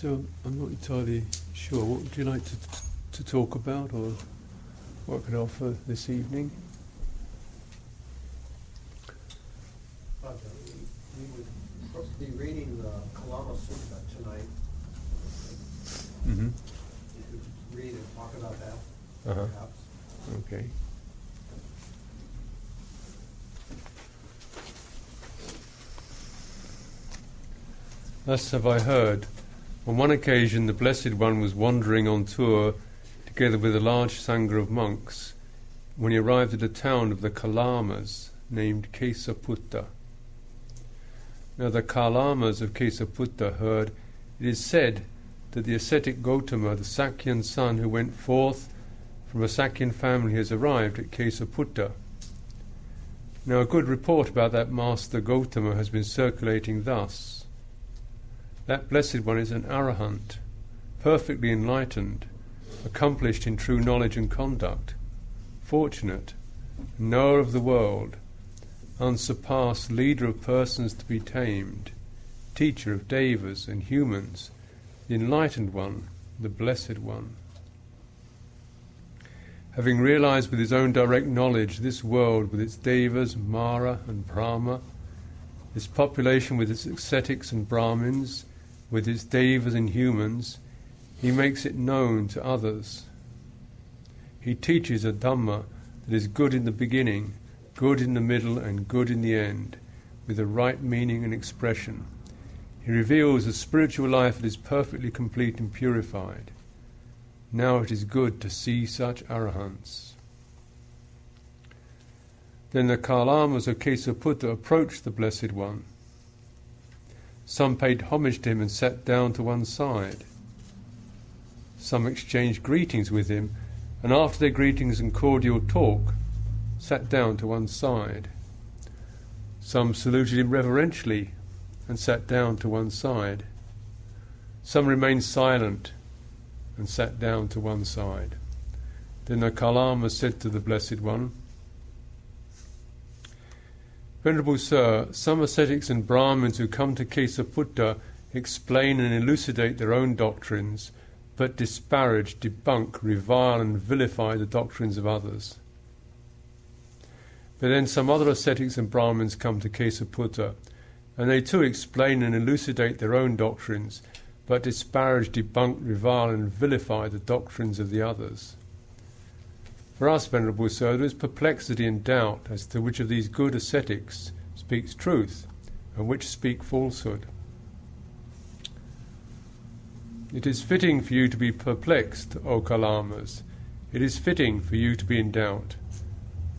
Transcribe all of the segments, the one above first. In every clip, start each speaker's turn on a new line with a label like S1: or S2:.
S1: So I'm not entirely sure. What would you like to, to talk about, or what could I offer this evening?
S2: We would supposed to be reading the Kalama Sutta tonight.
S1: Mm-hmm.
S2: You could read and talk about that,
S1: Uh-huh.
S2: perhaps.
S1: Okay. Thus have I heard. On one occasion, the Blessed One was wandering on tour together with a large sangha of monks when he arrived at a town of the Kalamas named Kesaputta. Now, the Kalamas of Kesaputta heard it is said that the ascetic Gotama, the Sakyan son who went forth from a Sakyan family, has arrived at Kesaputta. Now, a good report about that master Gotama has been circulating thus. That blessed one is an arahant, perfectly enlightened, accomplished in true knowledge and conduct, fortunate, knower of the world, unsurpassed leader of persons to be tamed, teacher of devas and humans, the enlightened one, the blessed one. Having realized with his own direct knowledge this world with its devas, Mara and Brahma, this population with its ascetics and Brahmins, with its devas and humans, he makes it known to others. He teaches a Dhamma that is good in the beginning, good in the middle, and good in the end, with the right meaning and expression. He reveals a spiritual life that is perfectly complete and purified. Now it is good to see such arahants. Then the Kalamas of Kesaputta approached the Blessed One. Some paid homage to him and sat down to one side. Some exchanged greetings with him, and after their greetings and cordial talk, sat down to one side. Some saluted him reverentially and sat down to one side. Some remained silent and sat down to one side. Then the Kalama said to the Blessed One, Venerable Sir, some ascetics and Brahmins who come to Kesaputta explain and elucidate their own doctrines, but disparage, debunk, revile, and vilify the doctrines of others. But then some other ascetics and Brahmins come to Kesaputta, and they too explain and elucidate their own doctrines, but disparage, debunk, revile, and vilify the doctrines of the others. For us, Venerable Sir, there is perplexity and doubt as to which of these good ascetics speaks truth and which speak falsehood. It is fitting for you to be perplexed, O Kalamas. It is fitting for you to be in doubt.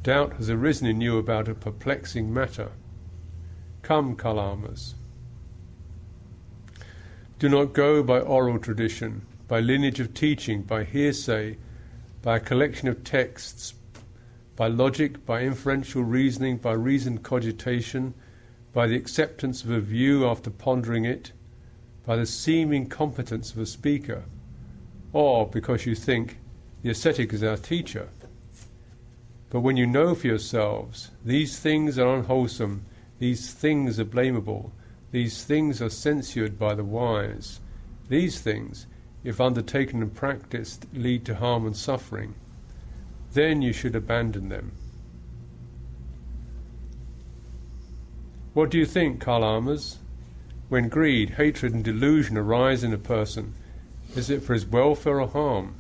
S1: Doubt has arisen in you about a perplexing matter. Come, Kalamas. Do not go by oral tradition, by lineage of teaching, by hearsay, by a collection of texts, by logic, by inferential reasoning, by reasoned cogitation, by the acceptance of a view after pondering it, by the seeming competence of a speaker, or because you think the ascetic is our teacher. But when you know for yourselves these things are unwholesome, these things are blamable, these things are censured by the wise, these things, if undertaken and practiced, lead to harm and suffering, then you should abandon them. What do you think, Kalamas? When greed, hatred, and delusion arise in a person, is it for his welfare or harm?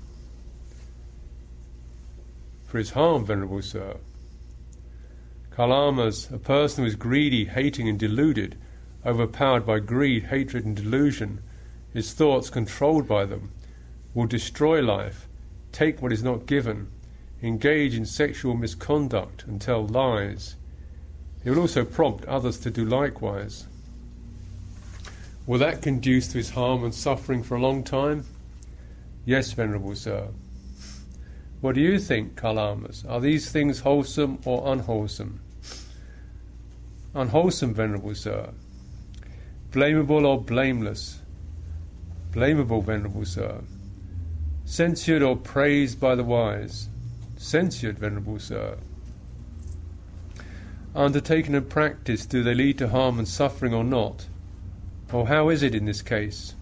S1: For his harm, Venerable Sir. Kalamas, a person who is greedy, hating, and deluded, overpowered by greed, hatred, and delusion, his thoughts controlled by them, will destroy life, take what is not given, engage in sexual misconduct, and tell lies. He will also prompt others to do likewise. Will that conduce to his harm and suffering for a long time? Yes, Venerable Sir. What do you think, Kalamas? Are these things wholesome or unwholesome? Unwholesome, Venerable Sir. Blamable or blameless? Blamable, Venerable Sir. Censured or praised by the wise? Censured, Venerable Sir. Undertaken and practiced, do they lead to harm and suffering or not? Or how is it in this case?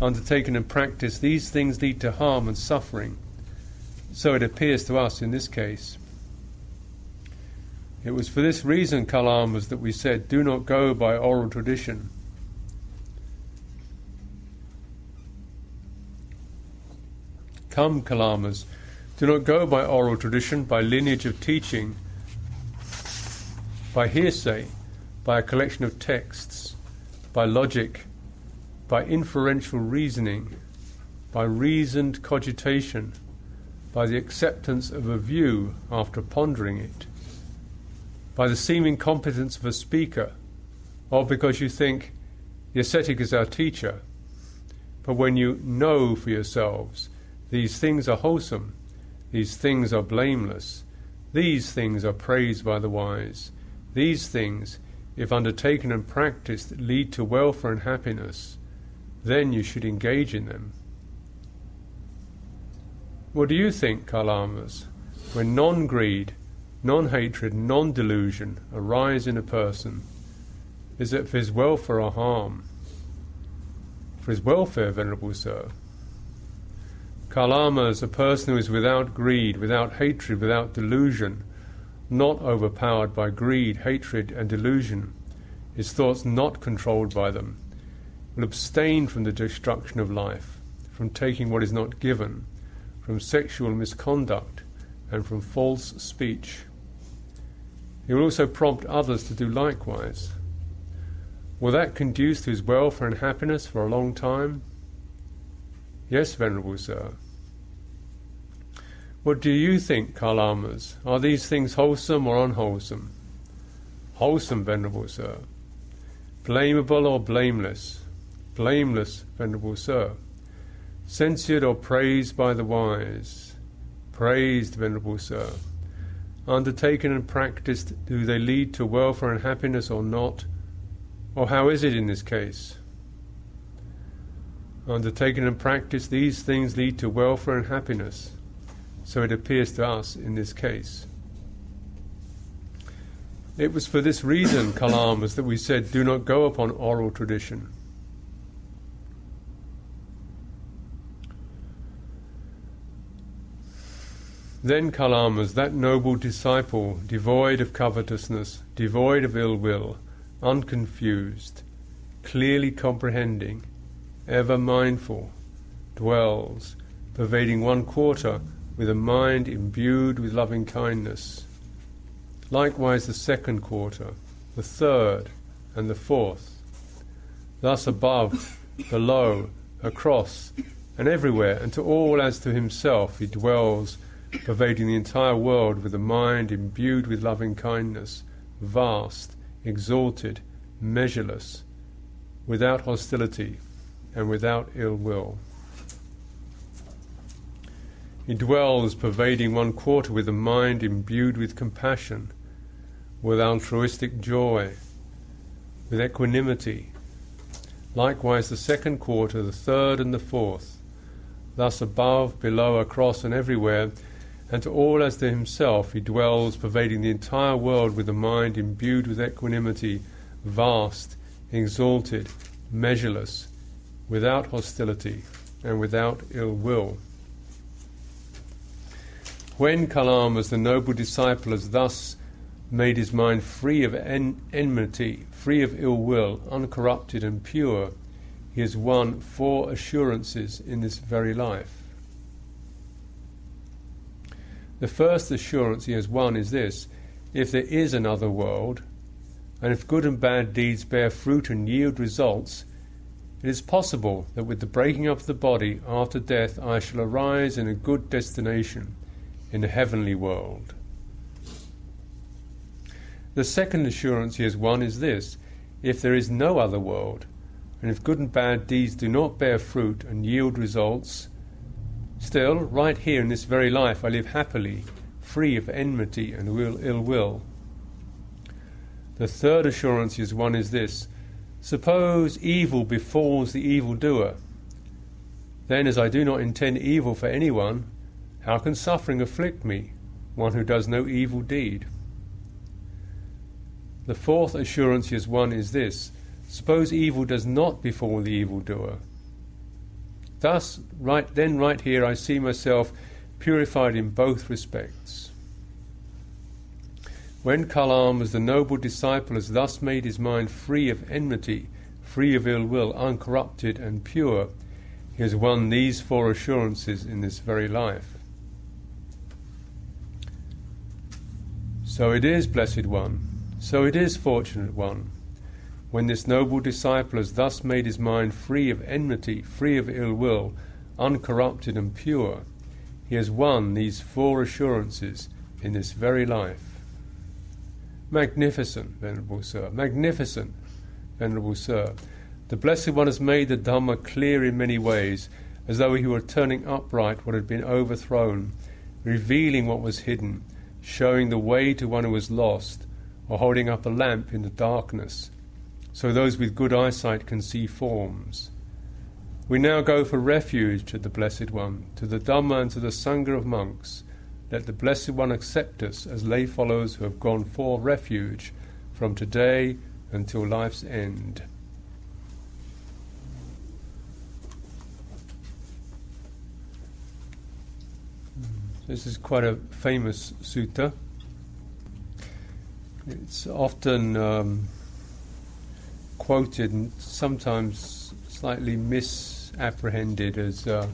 S1: undertaken and practiced, these things lead to harm and suffering. So it appears to us in this case. It was for this reason, Kalamas, that we said, do not go by oral tradition. Come, Kalamas, do not go by oral tradition, by lineage of teaching, by hearsay, by a collection of texts, by logic, by inferential reasoning, by reasoned cogitation, by the acceptance of a view after pondering it by the seeming competence of a speaker, or because you think the ascetic is our teacher. But when you know for yourselves, these things are wholesome, these things are blameless, these things are praised by the wise, these things, if undertaken and practiced, lead to welfare and happiness, then you should engage in them. What do you think, Kalamas, when non greed, non hatred, non delusion arise in a person, is it for his welfare or harm? For his welfare, Venerable Sir. Kalamas, a person who is without greed, without hatred, without delusion, not overpowered by greed, hatred, and delusion, his thoughts not controlled by them, will abstain from the destruction of life, from taking what is not given, from sexual misconduct, and from false speech. He will also prompt others to do likewise. Will that conduce to his welfare and happiness for a long time? Yes, Venerable Sir. What do you think, Kalamas? Are these things wholesome or unwholesome? Wholesome, Venerable Sir. Blamable or blameless? Blameless, Venerable Sir. Censured or praised by the wise? Praised, Venerable Sir undertaken and practiced, do they lead to welfare and happiness or not? Or how is it in this case? Undertaken and practiced, these things lead to welfare and happiness. So it appears to us in this case. It was for this reason, Kalamas, that we said, do not go upon oral tradition. Then Kalamas, that noble disciple, devoid of covetousness, devoid of ill will, unconfused, clearly comprehending, ever mindful, dwells, pervading one quarter with a mind imbued with loving kindness. Likewise, the second quarter, the third, and the fourth. Thus, above, below, across, and everywhere, and to all as to himself, he dwells pervading the entire world with a mind imbued with loving kindness, vast, exalted, measureless, without hostility and without ill will. He dwells pervading one quarter with a mind imbued with compassion, with altruistic joy, with equanimity. Likewise, the second quarter, the third, and the fourth. Thus, above, below, across, and everywhere, and to all as to himself he dwells, pervading the entire world with a mind imbued with equanimity, vast, exalted, measureless, without hostility, and without ill will. When Kalamas, the noble disciple, has thus made his mind free of en- enmity, free of ill will, uncorrupted and pure, he has won four assurances in this very life. The first assurance he has won is this if there is another world, and if good and bad deeds bear fruit and yield results, it is possible that with the breaking up of the body after death I shall arise in a good destination, in the heavenly world. The second assurance he has won is this if there is no other world, and if good and bad deeds do not bear fruit and yield results, Still, right here in this very life, I live happily, free of enmity and ill will. The third assurance is one is this Suppose evil befalls the evildoer. Then, as I do not intend evil for anyone, how can suffering afflict me, one who does no evil deed? The fourth assurance is one is this Suppose evil does not befall the evildoer. Thus, right then, right here, I see myself purified in both respects. When Kalamas, the noble disciple, has thus made his mind free of enmity, free of ill will, uncorrupted and pure, he has won these four assurances in this very life. So it is, blessed one, so it is, fortunate one, when this noble disciple has thus made his mind free of enmity, free of ill will, uncorrupted and pure, he has won these four assurances in this very life. Magnificent, Venerable Sir, magnificent, Venerable Sir. The Blessed One has made the Dhamma clear in many ways, as though he were turning upright what had been overthrown, revealing what was hidden, showing the way to one who is lost, or holding up a lamp in the darkness so those with good eyesight can see forms. We now go for refuge to the Blessed One, to the Dhamma and to the Sangha of monks. Let the Blessed One accept us as lay followers who have gone for refuge from today until life's end. This is quite a famous sutta. It's often um, quoted and sometimes slightly misapprehended as uh,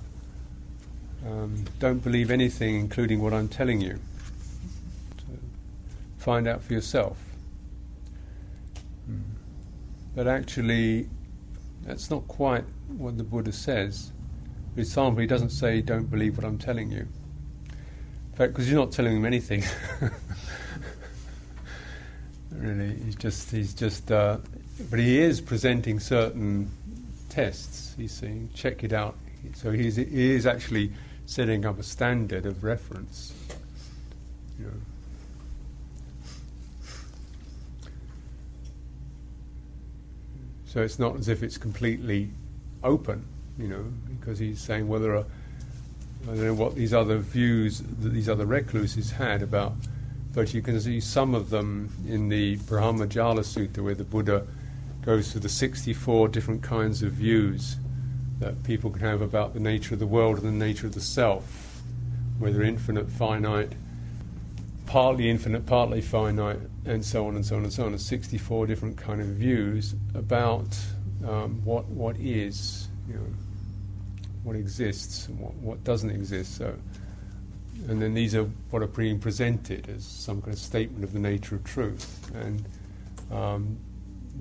S1: um, don't believe anything, including what I'm telling you. Find out for yourself. Mm. But actually, that's not quite what the Buddha says. For example, he doesn't say, don't believe what I'm telling you. Fact, because you're not telling him anything. really, he's just, he's just uh, but he is presenting certain tests. He's saying, check it out. So he's, he is actually setting up a standard of reference. You know. So it's not as if it's completely open, you know, because he's saying, well, there are, I don't know what these other views that these other recluses had about, but you can see some of them in the Brahmajala Sutta where the Buddha goes through the 64 different kinds of views that people can have about the nature of the world and the nature of the self, whether infinite, finite, partly infinite, partly finite, and so on and so on and so on. 64 different kind of views about um, what what is, you know, what exists and what, what doesn't exist. So, and then these are what are being presented as some kind of statement of the nature of truth and. Um,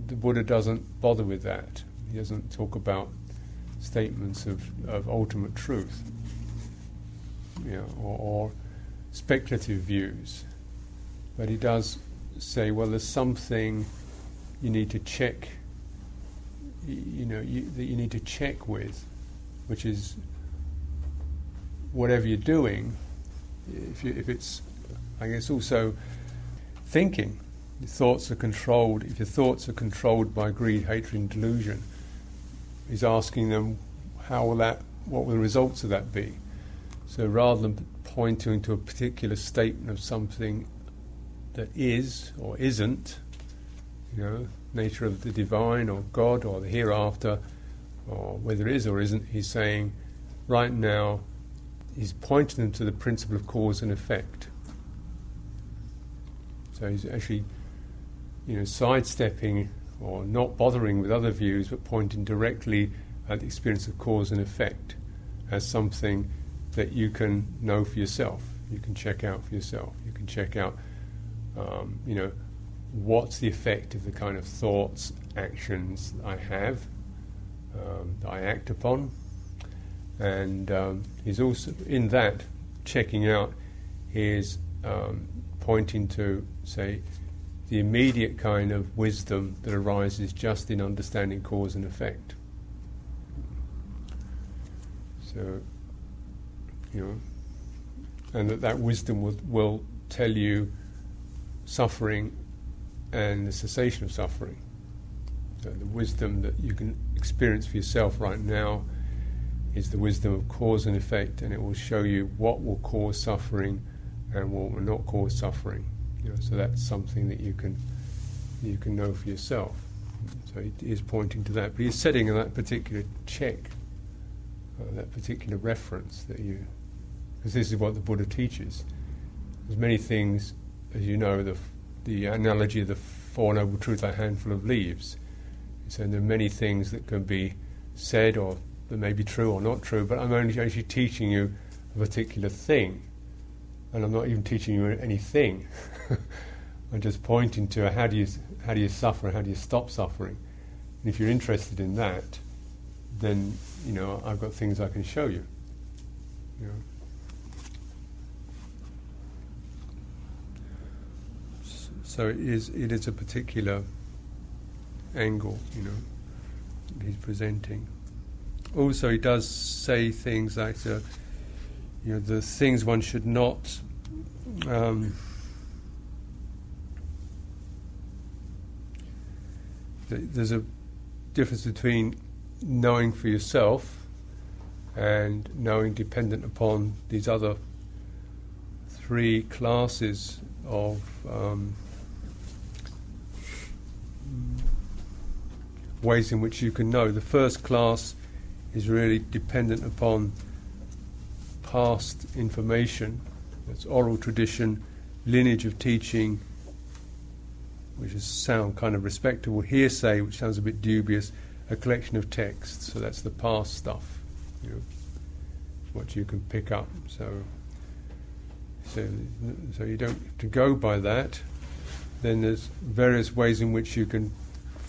S1: the Buddha doesn't bother with that. He doesn't talk about statements of, of ultimate truth you know, or, or speculative views. But he does say, well, there's something you need to check, you know, you, that you need to check with, which is whatever you're doing, if, you, if it's, I guess, also thinking your thoughts are controlled, if your thoughts are controlled by greed, hatred, and delusion, he's asking them, how will that, what will the results of that be? So rather than pointing to a particular statement of something that is or isn't, you know, nature of the divine or God or the hereafter, or whether it is or isn't, he's saying, right now, he's pointing them to the principle of cause and effect. So he's actually you know, sidestepping or not bothering with other views, but pointing directly at the experience of cause and effect as something that you can know for yourself. You can check out for yourself. You can check out, um, you know, what's the effect of the kind of thoughts, actions I have, um, I act upon, and um, he's also in that checking out. He's um, pointing to say the immediate kind of wisdom that arises just in understanding cause and effect. So, you know, and that that wisdom will, will tell you suffering and the cessation of suffering. So the wisdom that you can experience for yourself right now is the wisdom of cause and effect, and it will show you what will cause suffering and what will not cause suffering. You know, so that's something that you can you can know for yourself. So he is pointing to that, but he's setting that particular check uh, that particular reference that you, because this is what the Buddha teaches. There's many things, as you know, the the analogy of the Four Noble Truths, a handful of leaves. So there are many things that can be said or that may be true or not true, but I'm only actually teaching you a particular thing. And I'm not even teaching you anything. I'm just pointing to how do you how do you suffer, how do you stop suffering. And if you're interested in that, then you know I've got things I can show you. you know. So it is, it is a particular angle, you know, he's presenting. Also, he does say things like, uh, you know, the things one should not. Um, there's a difference between knowing for yourself and knowing dependent upon these other three classes of um, ways in which you can know. The first class is really dependent upon past information, that's oral tradition, lineage of teaching, which is sound kind of respectable, hearsay, which sounds a bit dubious, a collection of texts, so that's the past stuff, you know, what you can pick up. So, so, so you don't have to go by that. Then there's various ways in which you can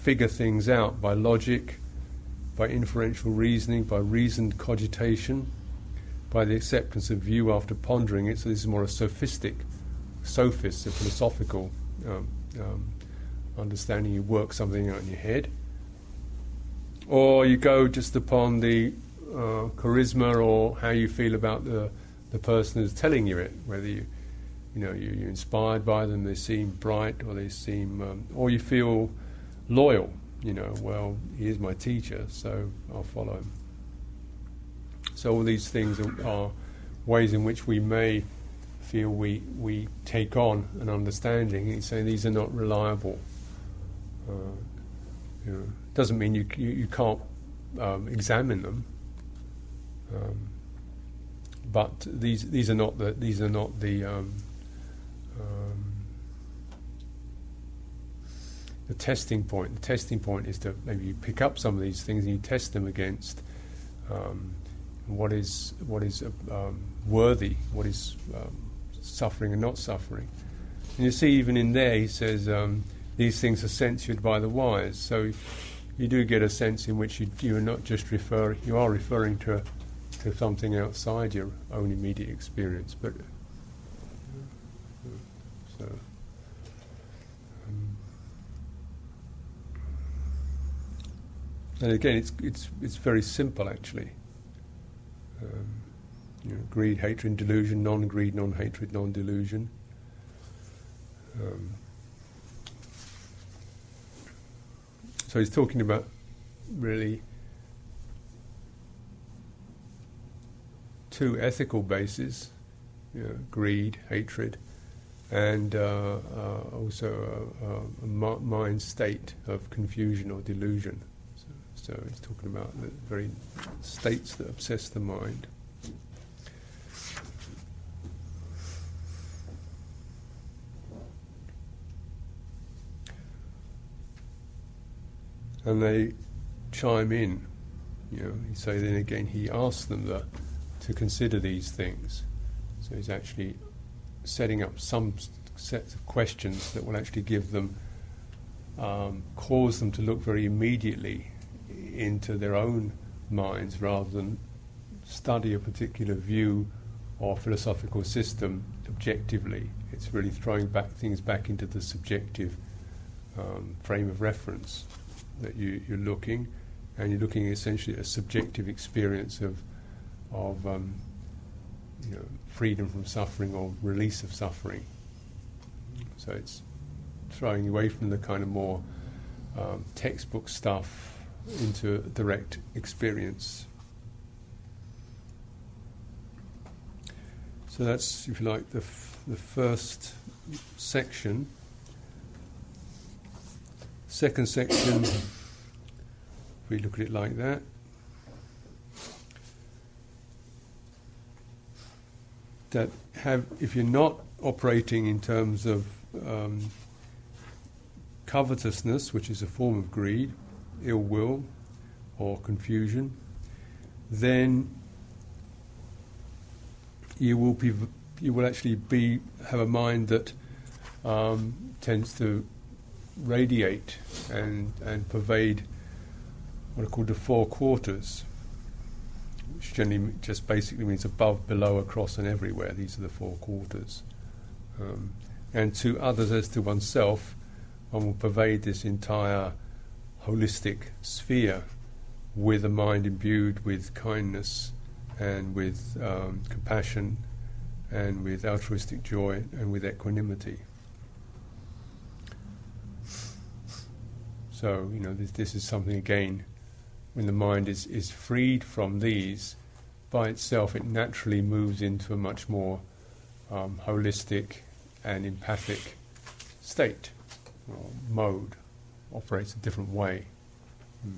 S1: figure things out by logic, by inferential reasoning, by reasoned cogitation, by the acceptance of view after pondering it. So this is more a sophistic, sophist, a philosophical um, um, understanding. You work something out in your head, or you go just upon the uh, charisma or how you feel about the the person who's telling you it, whether you you know you, are inspired by them, they seem bright, or they seem, um, or you feel loyal. You know, well, he is my teacher, so I'll follow him. So all these things are, ways in which we may feel we we take on an understanding. He's saying these are not reliable. Uh, you know, doesn't mean you you, you can't um, examine them. Um, but these these are not the these are not the um, um the testing point. The testing point is to maybe you pick up some of these things and you test them against um, what is what is um, worthy, what is um, suffering and not suffering. And you see, even in there, he says um, these things are censured by the wise. So you do get a sense in which you, you are not just referring, you are referring to to something outside your own immediate experience, but so. And again, it's it's it's very simple actually. Um, you know, greed, hatred, delusion, non-greed, non-hatred, non-delusion. Um, so he's talking about really two ethical bases: you know, greed, hatred, and uh, uh, also a, a, mind state of confusion or delusion. So he's talking about the very states that obsess the mind. And they chime in, you know, so then again he asks them the, to consider these things. So he's actually setting up some sets of questions that will actually give them, um, cause them to look very immediately into their own minds rather than study a particular view or philosophical system objectively. It's really throwing back things back into the subjective um, frame of reference that you, are looking, and you're looking essentially at a subjective experience of of um, you know, freedom from suffering or release of suffering. So it's throwing away from the kind of more um, textbook stuff into direct experience. So that's, if you like, the, f- the first section. Second section, if we look at it like that, that have, if you're not operating in terms of um, covetousness, which is a form of greed, ill will, or confusion, then you will be you will actually be have a mind that um, tends to radiate and and pervade what are called the four quarters, which generally just basically means above, below, across, and everywhere. These are the four quarters. Um, and to others as to oneself, one will pervade this entire holistic sphere with a mind imbued with kindness and with um, compassion and with altruistic joy and with equanimity. So, you know, this, this is something again, when the mind is, is freed from these, by itself it naturally moves into a much more um, holistic and empathic state or mode, operates a different way. Mm.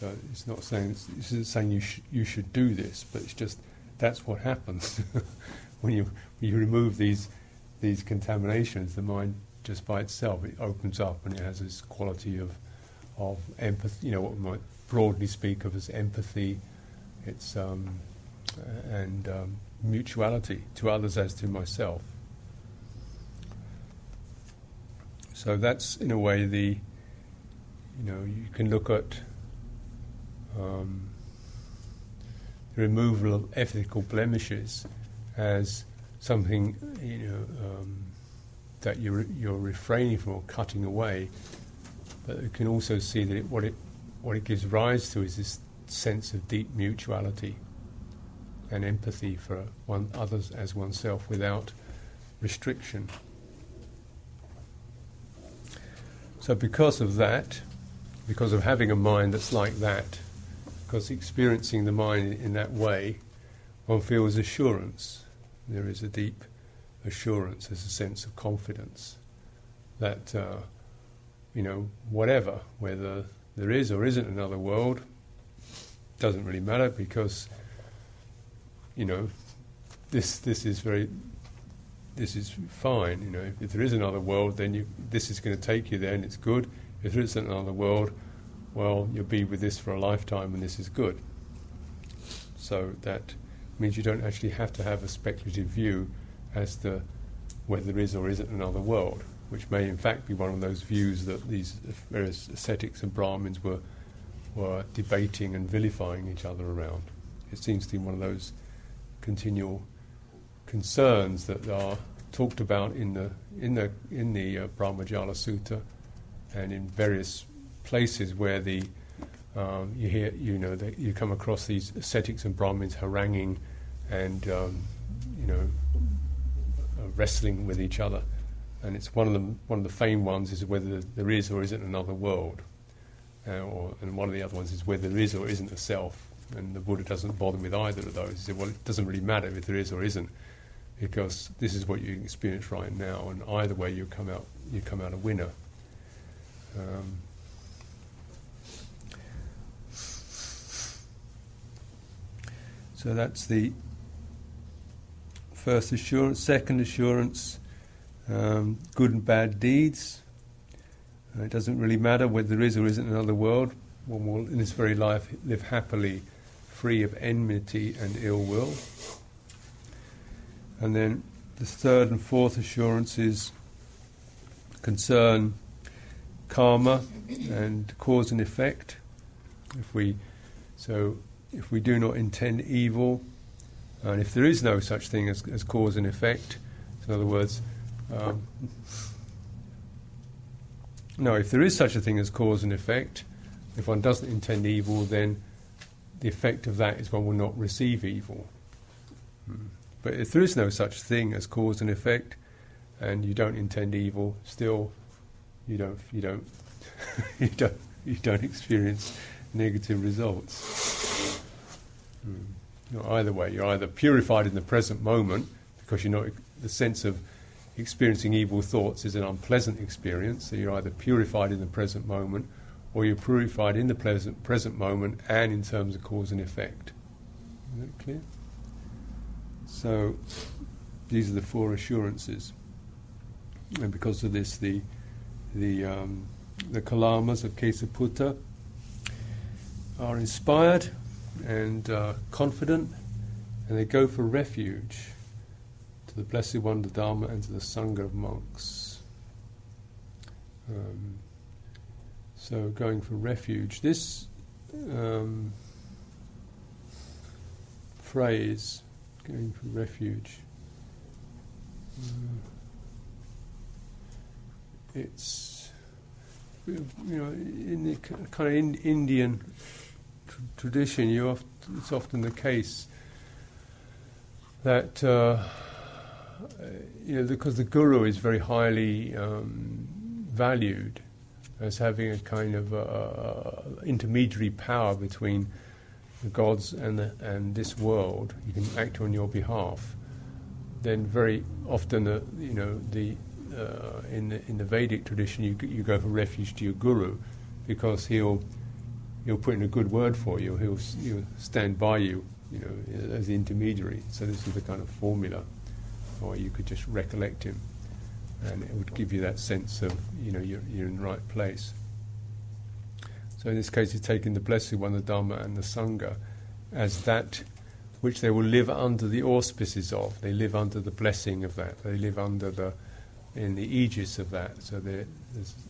S1: So it's not saying it's, it's saying you sh- you should do this, but it's just that's what happens when you when you remove these these contaminations. The mind just by itself it opens up and it has this quality of of empathy. You know what we might broadly speak of as empathy. It's um, and um, mutuality to others as to myself. So that's in a way the you know you can look at um, the removal of ethical blemishes as something you know um, that you're you're refraining from or cutting away, but you can also see that it, what it what it gives rise to is this sense of deep mutuality and empathy for one others as oneself without restriction. So because of that, because of having a mind that's like that, because experiencing the mind in that way, one feels assurance. There is a deep assurance, there's a sense of confidence that, uh, you know, whatever, whether there is or isn't another world, doesn't really matter because, you know, this this is very, this is fine. You know, if, if there is another world, then you, this is going to take you there, and it's good. If there isn't another world, well, you'll be with this for a lifetime and this is good. So that means you don't actually have to have a speculative view as to whether there is or isn't another world, which may in fact be one of those views that these various ascetics and Brahmins were, were debating and vilifying each other around. It seems to be one of those continual concerns that are talked about in the in the in the uh, Brahmajala Sutta and in various places where the um, you hear, you know, that you come across these ascetics and Brahmins haranguing and um, you know uh, wrestling with each other, and it's one of them. One of the famed ones is whether there is or isn't another world, uh, or and one of the other ones is whether there is or isn't a self. And the Buddha doesn't bother with either of those. He said, well, it doesn't really matter if there is or isn't, because this is what you experience right now, and either way you come out you come out a winner. Um, So that's the first assurance. Second assurance, um, good and bad deeds. Uh, it doesn't really matter whether there is or isn't another world. One will, in this very life, live happily, free of enmity and ill will. And then the third and fourth assurance is concern karma and cause and effect. If we so if we do not intend evil, and if there is no such thing as, as cause and effect, in other words, um, no, if there is such a thing as cause and effect, if one doesn't intend evil, then the effect of that is one will not receive evil. Hmm. But if there is no such thing as cause and effect, and you don't intend evil, still you don't you don't you don't you don't experience negative results. Mm. You know, either way, you're either purified in the present moment because you know the sense of experiencing evil thoughts is an unpleasant experience. So you're either purified in the present moment, or you're purified in the present present moment and in terms of cause and effect. Is that clear? So these are the four assurances. And because of this, the the um, the kalamas of Kesaputta are inspired and uh, confident, and they go for refuge to the Blessed One, the Dharma, and to the Sangha of monks. Um, so, going for refuge. This um, phrase, going for refuge, uh, it's you know in the kind of in Indian tr- tradition, you oft, it's often the case that uh, you know because the guru is very highly um, valued as having a kind of uh, intermediary power between the gods and the, and this world. You can act on your behalf. Then very often, you know, the uh, in the in the Vedic tradition, you you go for refuge to your guru, because he'll he'll put in a good word for you. He'll he'll stand by you, you know, as the intermediary. So this is the kind of formula, or you could just recollect him and it would give you that sense of you know you're, you're in the right place. So in this case, he's taking the Blessed One, the Dharma, and the Sangha as that which they will live under the auspices of. They live under the blessing of that. They live under the in the aegis of that. So they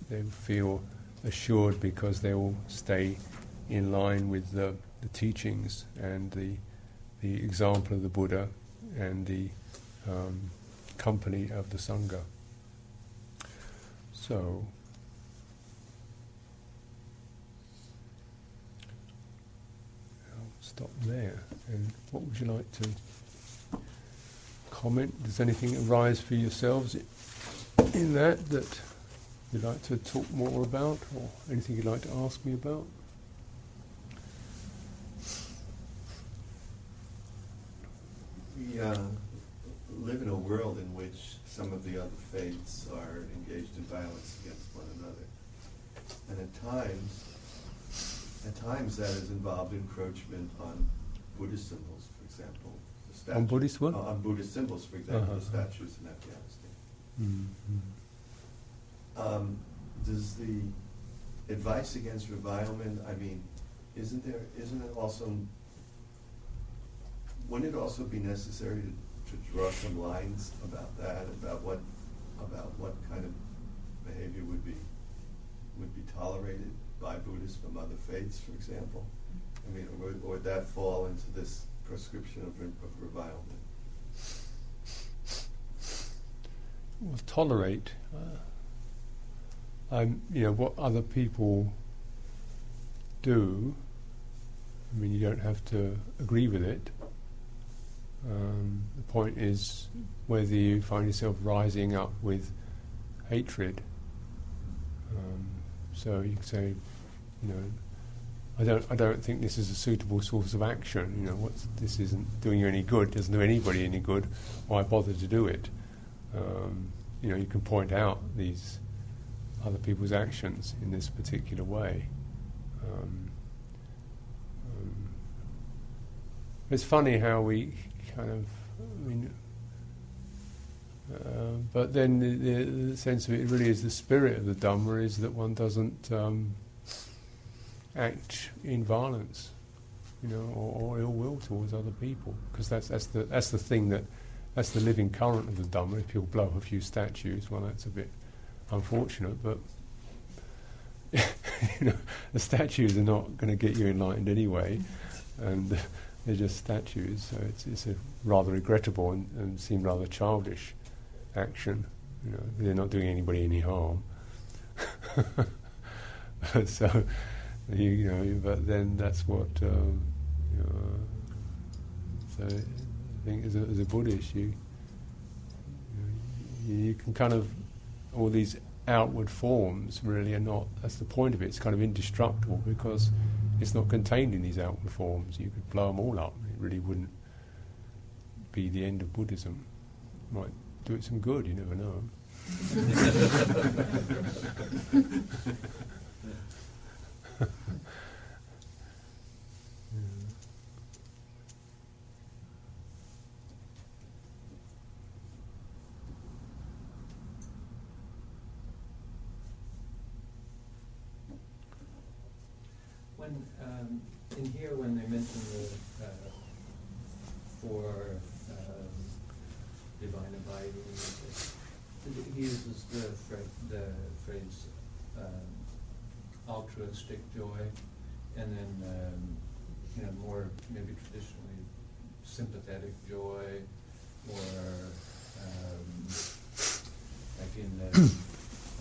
S1: they feel assured because they will stay in line with the, the teachings and the the example of the Buddha and the um, company of the Sangha. So, stop there. And what would you like to comment? Does anything arise for yourselves in that that you'd like to talk more about, or anything you'd like to ask me about?
S3: We uh, live in a world in which some of the other faiths are engaged in violence against one another. And at times, at times that has involved encroachment on Buddhist symbols, for example. the statue-
S1: On Buddhist what?
S3: uh, on Buddhist symbols, for example, the
S1: Uh-huh.
S3: statues in Afghanistan.
S1: Mm-hmm.
S3: Um, does the advice against revilement, I mean, isn't there, isn't it also, wouldn't it also be necessary to, to draw some lines about that, about what, about what kind of behavior would be, would be tolerated by Buddhists from other faiths, for example? I mean, would- would that fall into this prescription of, of revilement?
S1: Well, tolerate. Uh, um, you know what other people do. I mean, you don't have to agree with it. Um, the point is whether you find yourself rising up with hatred. Um, so you can say, you know, I don't, I don't think this is a suitable source of action. You know, this isn't doing you any good. Doesn't do anybody any good. Why bother to do it? Um, you know, you can point out these other people's actions in this particular way. Um, um, it's funny how we kind of, I mean, uh, but then the, the, the sense of it really is the spirit of the Dhamma is that one doesn't um, act in violence, you know, or, or ill will towards other people, because that's that's the that's the thing that that's the living current of the Dhamma. If people blow up a few statues, well, that's a bit unfortunate, but you know, the statues are not going to get you enlightened anyway, and they're just statues. So it's it's a rather regrettable and, and seem rather childish action. You know, they're not doing anybody any harm. so you, you know, but then that's what um, you know. So think as a, as a Buddhist, you, you you can kind of all these outward forms really are not. That's the point of it. It's kind of indestructible because it's not contained in these outward forms. You could blow them all up. It really wouldn't be the end of Buddhism. Might do it some good. You never know.
S4: when um, in here uh, four um, divine abiding, he uses the, fra- the phrase um, altruistic joy, and then um, you know more maybe traditionally sympathetic joy, or um, like in the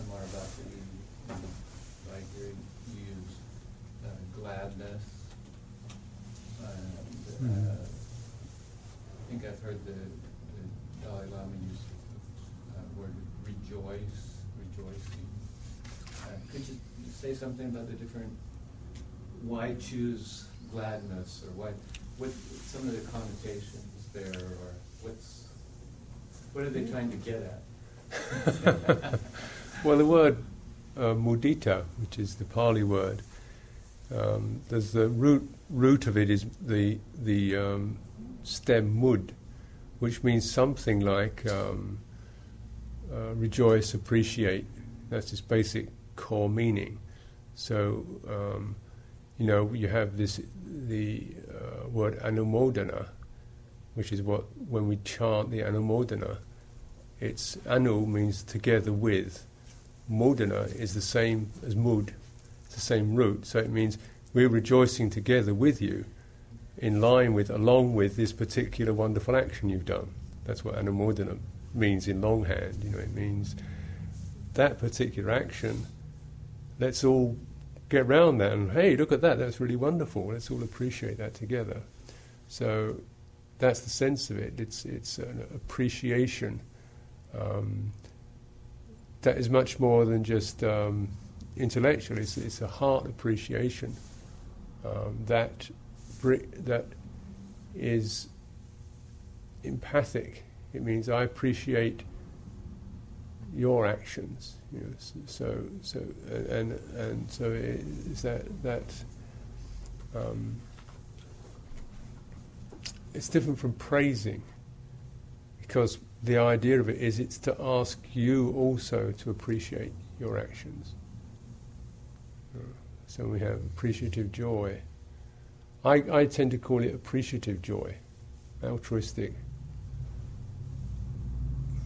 S4: Amaravati, like you use uh, gladness. And, uh,
S1: Mm.
S4: I think I've heard the, the Dalai Lama use the uh, word rejoice, rejoicing. Uh, could you say something about the different, why choose gladness, or why, what, some of the connotations there, or what's, what are they trying to get at?
S1: Well, the word uh, mudita, which is the Pali word, um, there's the root root of it is the the um, stem mud, which means something like um, uh, rejoice, appreciate. That's its basic core meaning. So um, you know you have this the uh, word anumodana, which is what when we chant the anumodana, it's anu means together with. Modana is the same as mud, it's the same root. So it means we're rejoicing together with you, in line with, along with this particular wonderful action you've done. That's what anumodana means in longhand. You know, it means that particular action. Let's all get round that and hey, look at that. That's really wonderful. Let's all appreciate that together. So that's the sense of it. It's it's an appreciation. Um, that is much more than just um, intellectual. It's, it's a heart appreciation um, that bri- that is empathic. It means I appreciate your actions. You know, so so and and so it is that that. Um, it's different from praising because the idea of it is it's to ask you also to appreciate your actions. Uh, So we have appreciative joy. I, I tend to call it appreciative joy, altruistic.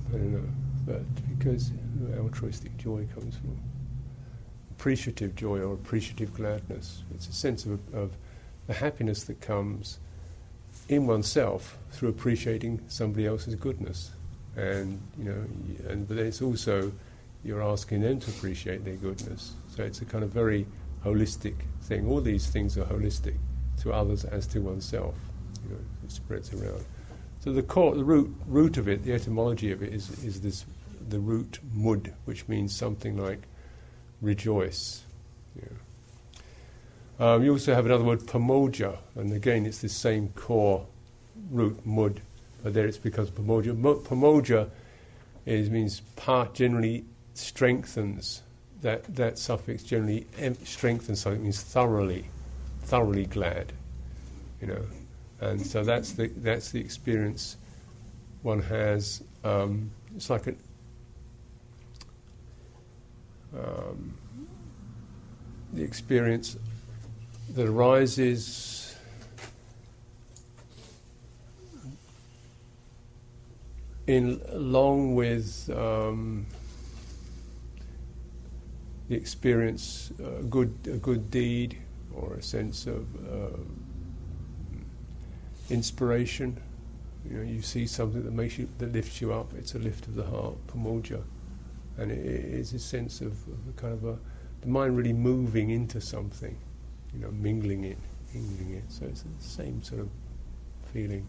S1: I don't know, but because uh, altruistic joy comes from appreciative joy or appreciative gladness. It's a sense of, of the happiness that comes in oneself through appreciating somebody else's goodness and you know, and but then it's also you're asking them to appreciate their goodness. So it's a kind of very holistic thing. All these things are holistic to others as to oneself. You know, it spreads around. So the core, the root root of it, the etymology of it is is this the root mud, which means something like rejoice. You, um, you also have another word, pamojja, and again it's this same core root mud but there it's because pamojja. Mo- Pamojja is, means part generally strengthens. That that suffix generally em- strengthens something it means thoroughly, thoroughly glad, you know, and so that's the that's the experience one has. Um, it's like a um, the experience that arises in along with um, the experience, a good a good deed or a sense of uh, inspiration. You know, you see something that makes you that lifts you up. It's a lift of the heart, pamojja, and it, it is a sense of, of a kind of a the mind really moving into something, you know, mingling it, mingling it. So it's the same sort of feeling.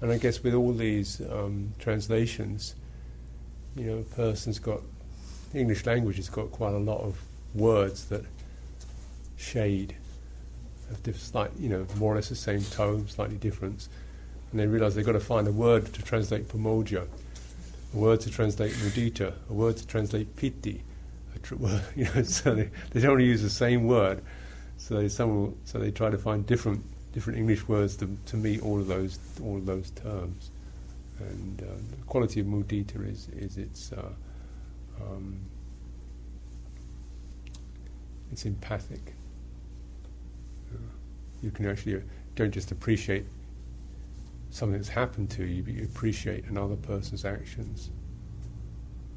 S1: And I guess with all these um, translations, you know, a person's got the English language has got quite a lot of words that shade, have diff- slight, you know, more or less the same tone, slightly different, and they realise they've got to find a word to translate pamojja, a word to translate mudita, a word to translate piti, tr- you know, so they, they don't want to use the same word, so they some will, so they try to find different different English words to, to meet all of those all of those terms. And uh, the quality of mudita is is its uh, um, it's empathic. You can actually uh, don't just appreciate something that's happened to you, but you appreciate another person's actions.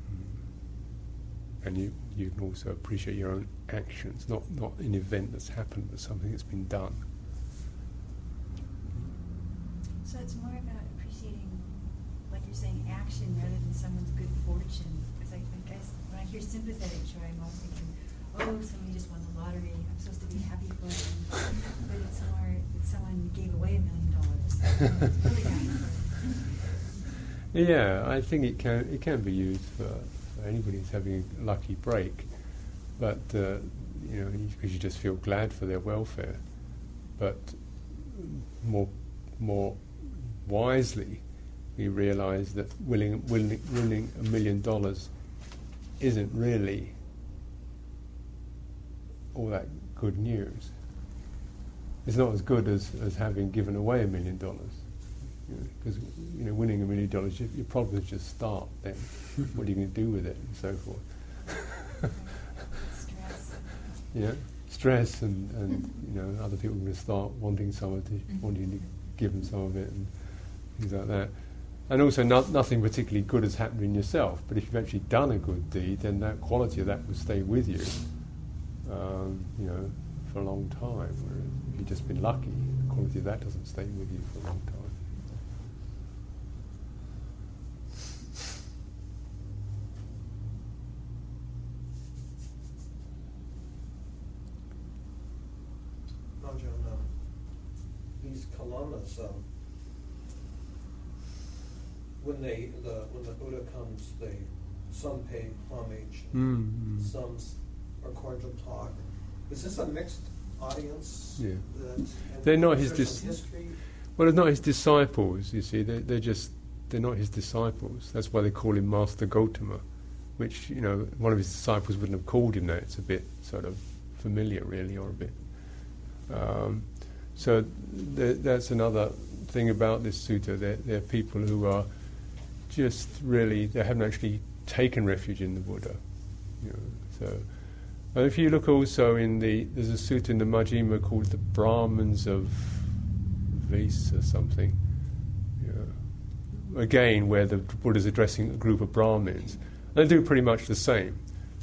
S1: Mm. And you, you can also appreciate your own actions, not, not an event that's happened, but something that's been done.
S5: So it's more about appreciating, like you're saying, action rather than someone's good fortune. Because I, I guess when I hear sympathetic joy, I'm always thinking, oh, somebody just won the lottery. I'm supposed to be happy for them. but it's more that someone gave away a million dollars. Really happy for them.
S1: Yeah, I think it can it can be used for, for anybody who's having a lucky break, but uh, you know because you just feel glad for their welfare. But more more wisely, we realise that winning, winning winning a million dollars isn't really all that good news. It's not as good as, as having given away a million dollars. Because you know, winning a million dollars, your, your problems just start. Then, what are you going to do with it, and so forth.
S5: Stress.
S1: yeah, stress, and, and you know, other people are going to start wanting some of the,
S5: Mhm.
S1: wanting to give them some of it, and things like that. And also, no, nothing particularly good has happened in yourself. But if you've actually done a good deed, then that quality of that will stay with you, um, you know, for a long time. Whereas if you've just been lucky, the quality of that doesn't stay with you for a long time.
S2: Ajahn, um, these Kalamas, um, when they, the, when the Buddha comes, they, some pay homage,
S1: Mm, mm.
S2: some are cordial talk. Is this a mixed audience?
S1: Yeah.
S2: That,
S1: They're not his dis-
S2: history?
S1: Well, they're not his disciples, you see. They're, they're just, they're not his disciples. That's why they call him Master Gautama, which, you know, one of his disciples wouldn't have called him that. It's a bit sort of familiar, really, or a bit. Um, so th- that's another thing about this sutta. They're, they're people who are just really, they haven't actually taken refuge in the Buddha. You know, so. And if you look also in the, there's a sutta in the Majjhima called the Brahmins of Vase or something. Yeah. Again, where the Buddha is addressing a group of Brahmins. They do pretty much the same.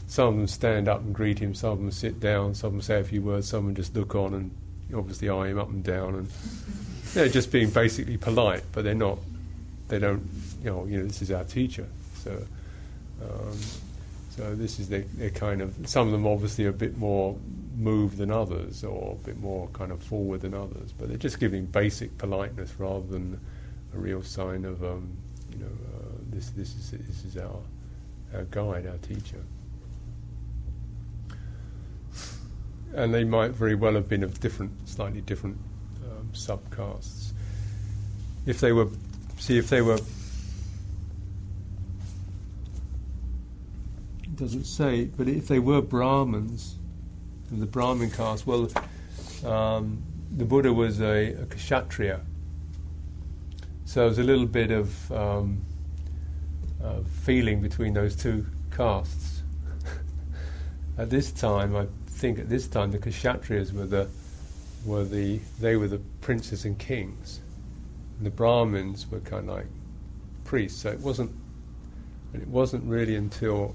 S1: Some of them stand up and greet him, some of them sit down, some of them say a few words, some of them just look on and obviously eye him up and down. And they're just being basically polite, but they're not, they don't, you know, you know this is our teacher. So, um, so this is their, kind of, some of them obviously a bit more moved than others or a bit more kind of forward than others, but they're just giving basic politeness rather than a real sign of, um, you know, uh, this, this, is, this is our, our guide, our teacher. And they might very well have been of different, slightly different um, subcastes. If they were, see, if they were it doesn't say, but if they were Brahmins, the Brahmin caste, well, um, the Buddha was a, a kshatriya. So there's a little bit of um, uh, feeling between those two castes. at this time, I think at this time the kshatriyas were the were the they were the princes and kings, and the Brahmins were kind of like priests. So it wasn't it wasn't really until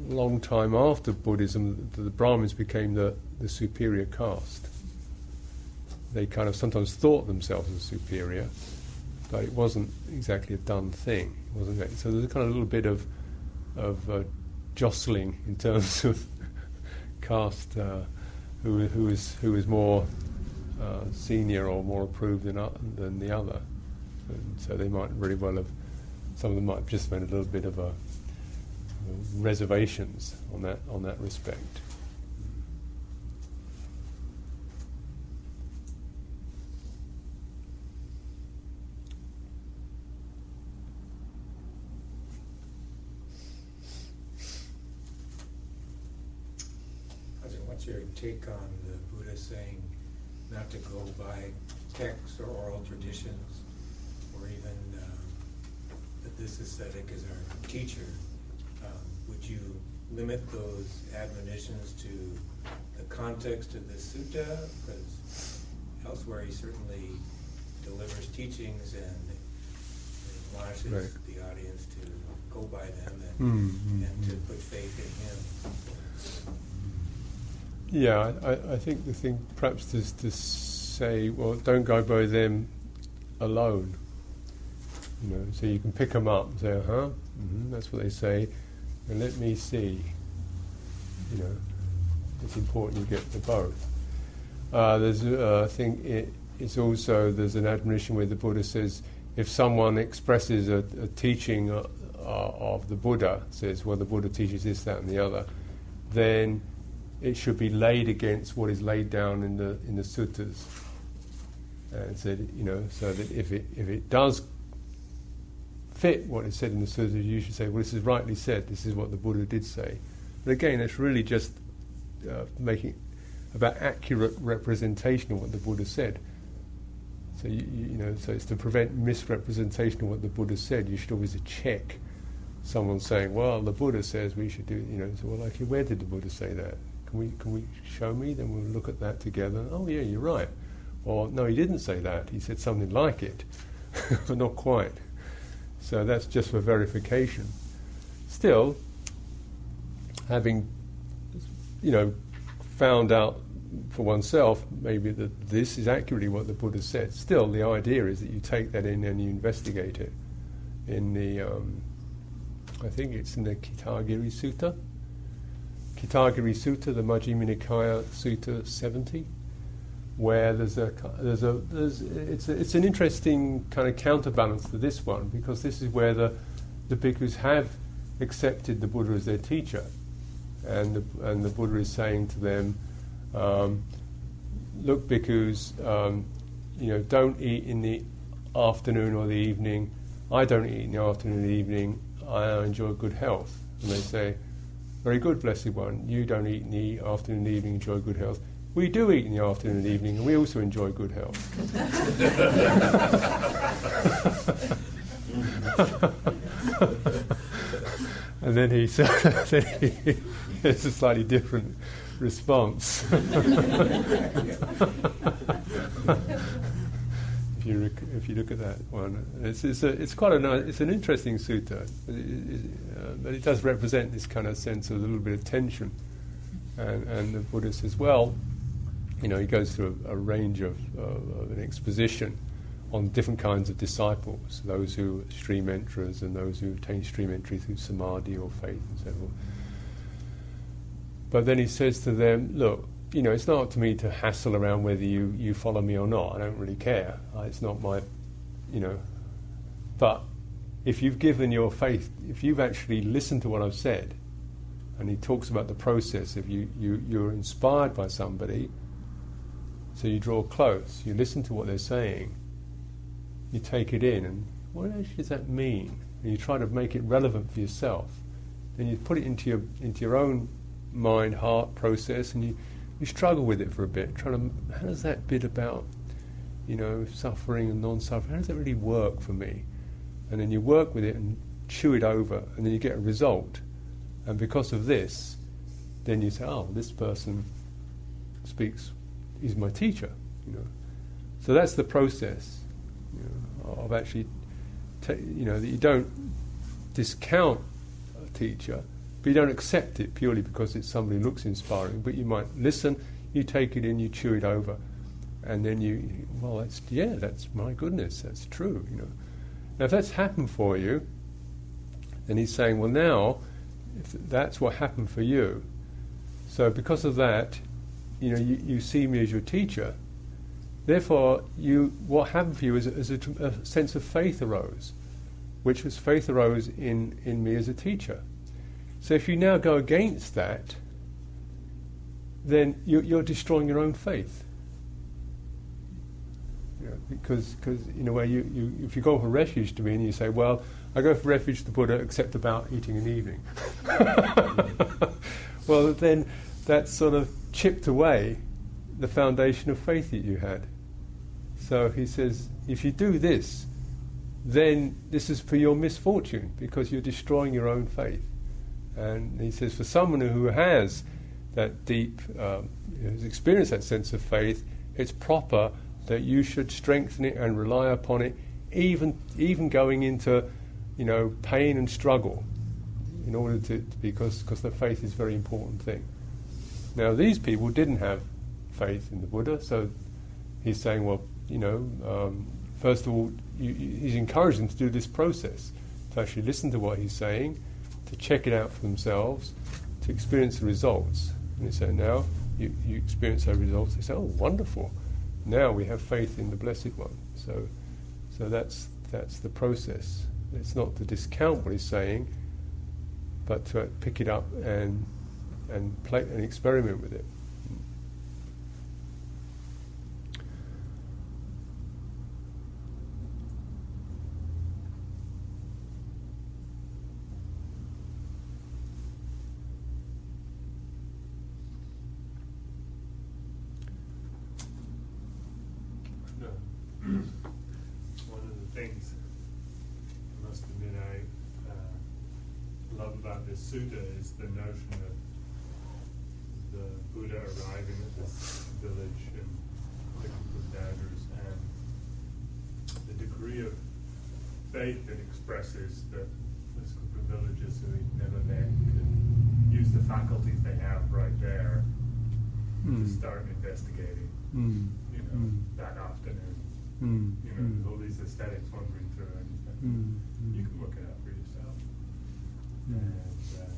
S1: long time after Buddhism that the Brahmins became the, the superior caste. They kind of sometimes thought themselves as superior, but it wasn't exactly a done thing. Wasn't so there's a kind of little bit of of uh, jostling in terms of caste, uh, who who is who is more uh, senior or more approved than o- than the other. And so they might really well have. Some of them might have just made a little bit of a reservations on that on that respect.
S6: Ajahn, What's your take on the Buddha saying not to go by texts or oral traditions, or even um, that this ascetic is our teacher? Um, Would you limit those admonitions to the context of this sutta, because elsewhere he certainly delivers teachings and admonishes
S1: Right.
S6: the audience to go by them and,
S1: Mm, mm,
S6: and to
S1: mm.
S6: put faith in him.
S1: Yeah, I, I- think the thing perhaps is to say, well, don't go by them alone. You know, so you can pick them up and say, uh huh, hmm that's what they say, and let me see. You know, it's important you get the both. Uh, there's, uh, I think it, it's also there's an admonition where the Buddha says, if someone expresses a, a teaching uh, uh, of the Buddha, says, well, the Buddha teaches this, that, and the other, then it should be laid against what is laid down in the in the suttas. And said, you know, so that if it if it does fit what is said in the suttas, you should say, well, this is rightly said. This is what the Buddha did say. But again, it's really just uh, making about accurate representation of what the Buddha said. So you, you know, so it's to prevent misrepresentation of what the Buddha said. You should always check someone saying, "Well, the Buddha says we should do," you know. So, well, okay, where did the Buddha say that? Can we can we show me? Then we'll look at that together. Oh, yeah, you're right. Or no, he didn't say that. He said something like it, but not quite. So that's just for verification. Still, having you know found out for oneself maybe that this is accurately what the Buddha said. Still, the idea is that you take that in and you investigate it. In the, um, I think it's in the Kitagiri Sutta. Kitagiri Sutta, the Majjhima Nikaya Sutta 70, where there's a there's a there's it's a, it's an interesting kind of counterbalance to this one because this is where the the bhikkhus have accepted the Buddha as their teacher, and the, and the Buddha is saying to them, um, look, bhikkhus, um, you know, don't eat in the afternoon or the evening. I don't eat in the afternoon or the evening. I enjoy good health. And they say, very good, blessed one. You don't eat in the afternoon and the evening, enjoy good health. We do eat in the afternoon and the evening, and we also enjoy good health. and then he said, it's a slightly different response. if you rec- if you look at that one, it's it's, a, it's quite a nice, it's an interesting sutta, it, it, uh, but it does represent this kind of sense of a little bit of tension. And, and the Buddha says, well, you know, he goes through a, a range of, uh, of an exposition on different kinds of disciples, those who are stream enterers and those who attain stream entry through samadhi or faith and so forth. But then he says to them, look, you know, it's not up to me to hassle around whether you, you follow me or not. I don't really care. It's not my, you know. But if you've given your faith, if you've actually listened to what I've said, and he talks about the process of you, you, you're inspired by somebody, so you draw close, you listen to what they're saying, you take it in, and what actually does that mean? And you try to make it relevant for yourself. Then you put it into your, into your own mind, heart process, and you, you struggle with it for a bit, trying to, how does that bit about, you know, suffering and non-suffering, how does that really work for me? And then you work with it and chew it over, and then you get a result. And because of this, then you say, oh, this person speaks, is my teacher, you know. So that's the process you know, of actually, ta- you know, that you don't discount a teacher, but you don't accept it purely because it's somebody who looks inspiring. But you might listen, you take it in, you chew it over, and then you, well, that's yeah, that's my goodness, that's true. You know, now if that's happened for you, then he's saying, well, now that's what happened for you, so because of that, you know, you, you see me as your teacher. Therefore, you what happened for you is, is a, a sense of faith arose, which was faith arose in, in me as a teacher. So if you now go against that, then you, you're destroying your own faith. Because, because in a way, you, you, if you go for refuge to me and you say, well, I go for refuge to Buddha except about eating and eating, well, then that sort of chipped away the foundation of faith that you had. So he says, if you do this, then this is for your misfortune because you're destroying your own faith. And he says, for someone who has that deep, um, has experienced that sense of faith, it's proper that you should strengthen it and rely upon it, even even going into, you know, pain and struggle, in order to because because the faith is a very important thing. Now these people didn't have faith in the Buddha, so he's saying, well, you know, um, first of all, you, you, he's encouraging them to do this process, to actually listen to what he's saying, to check it out for themselves, to experience the results. And said, now you, you experience those results. They say, oh, wonderful. Now we have faith in the Blessed One. So, so that's, that's the process. It's not to discount what he's saying, but to pick it up and, and, play, and experiment with it.
S7: No. One of the things, I must admit, I uh, love about this sutta is the notion of the Buddha arriving at this village and picking with daggers and the degree of faith it expresses that this group of villagers who he'd never met could use the faculties they have right there
S1: Mm.
S7: to start investigating
S1: Mm.
S7: you know,
S1: Mm.
S7: that afternoon.
S1: Mm.
S7: You know, with all these ascetics wandering through and you
S1: Mm.
S7: you can look it up for yourself. And uh,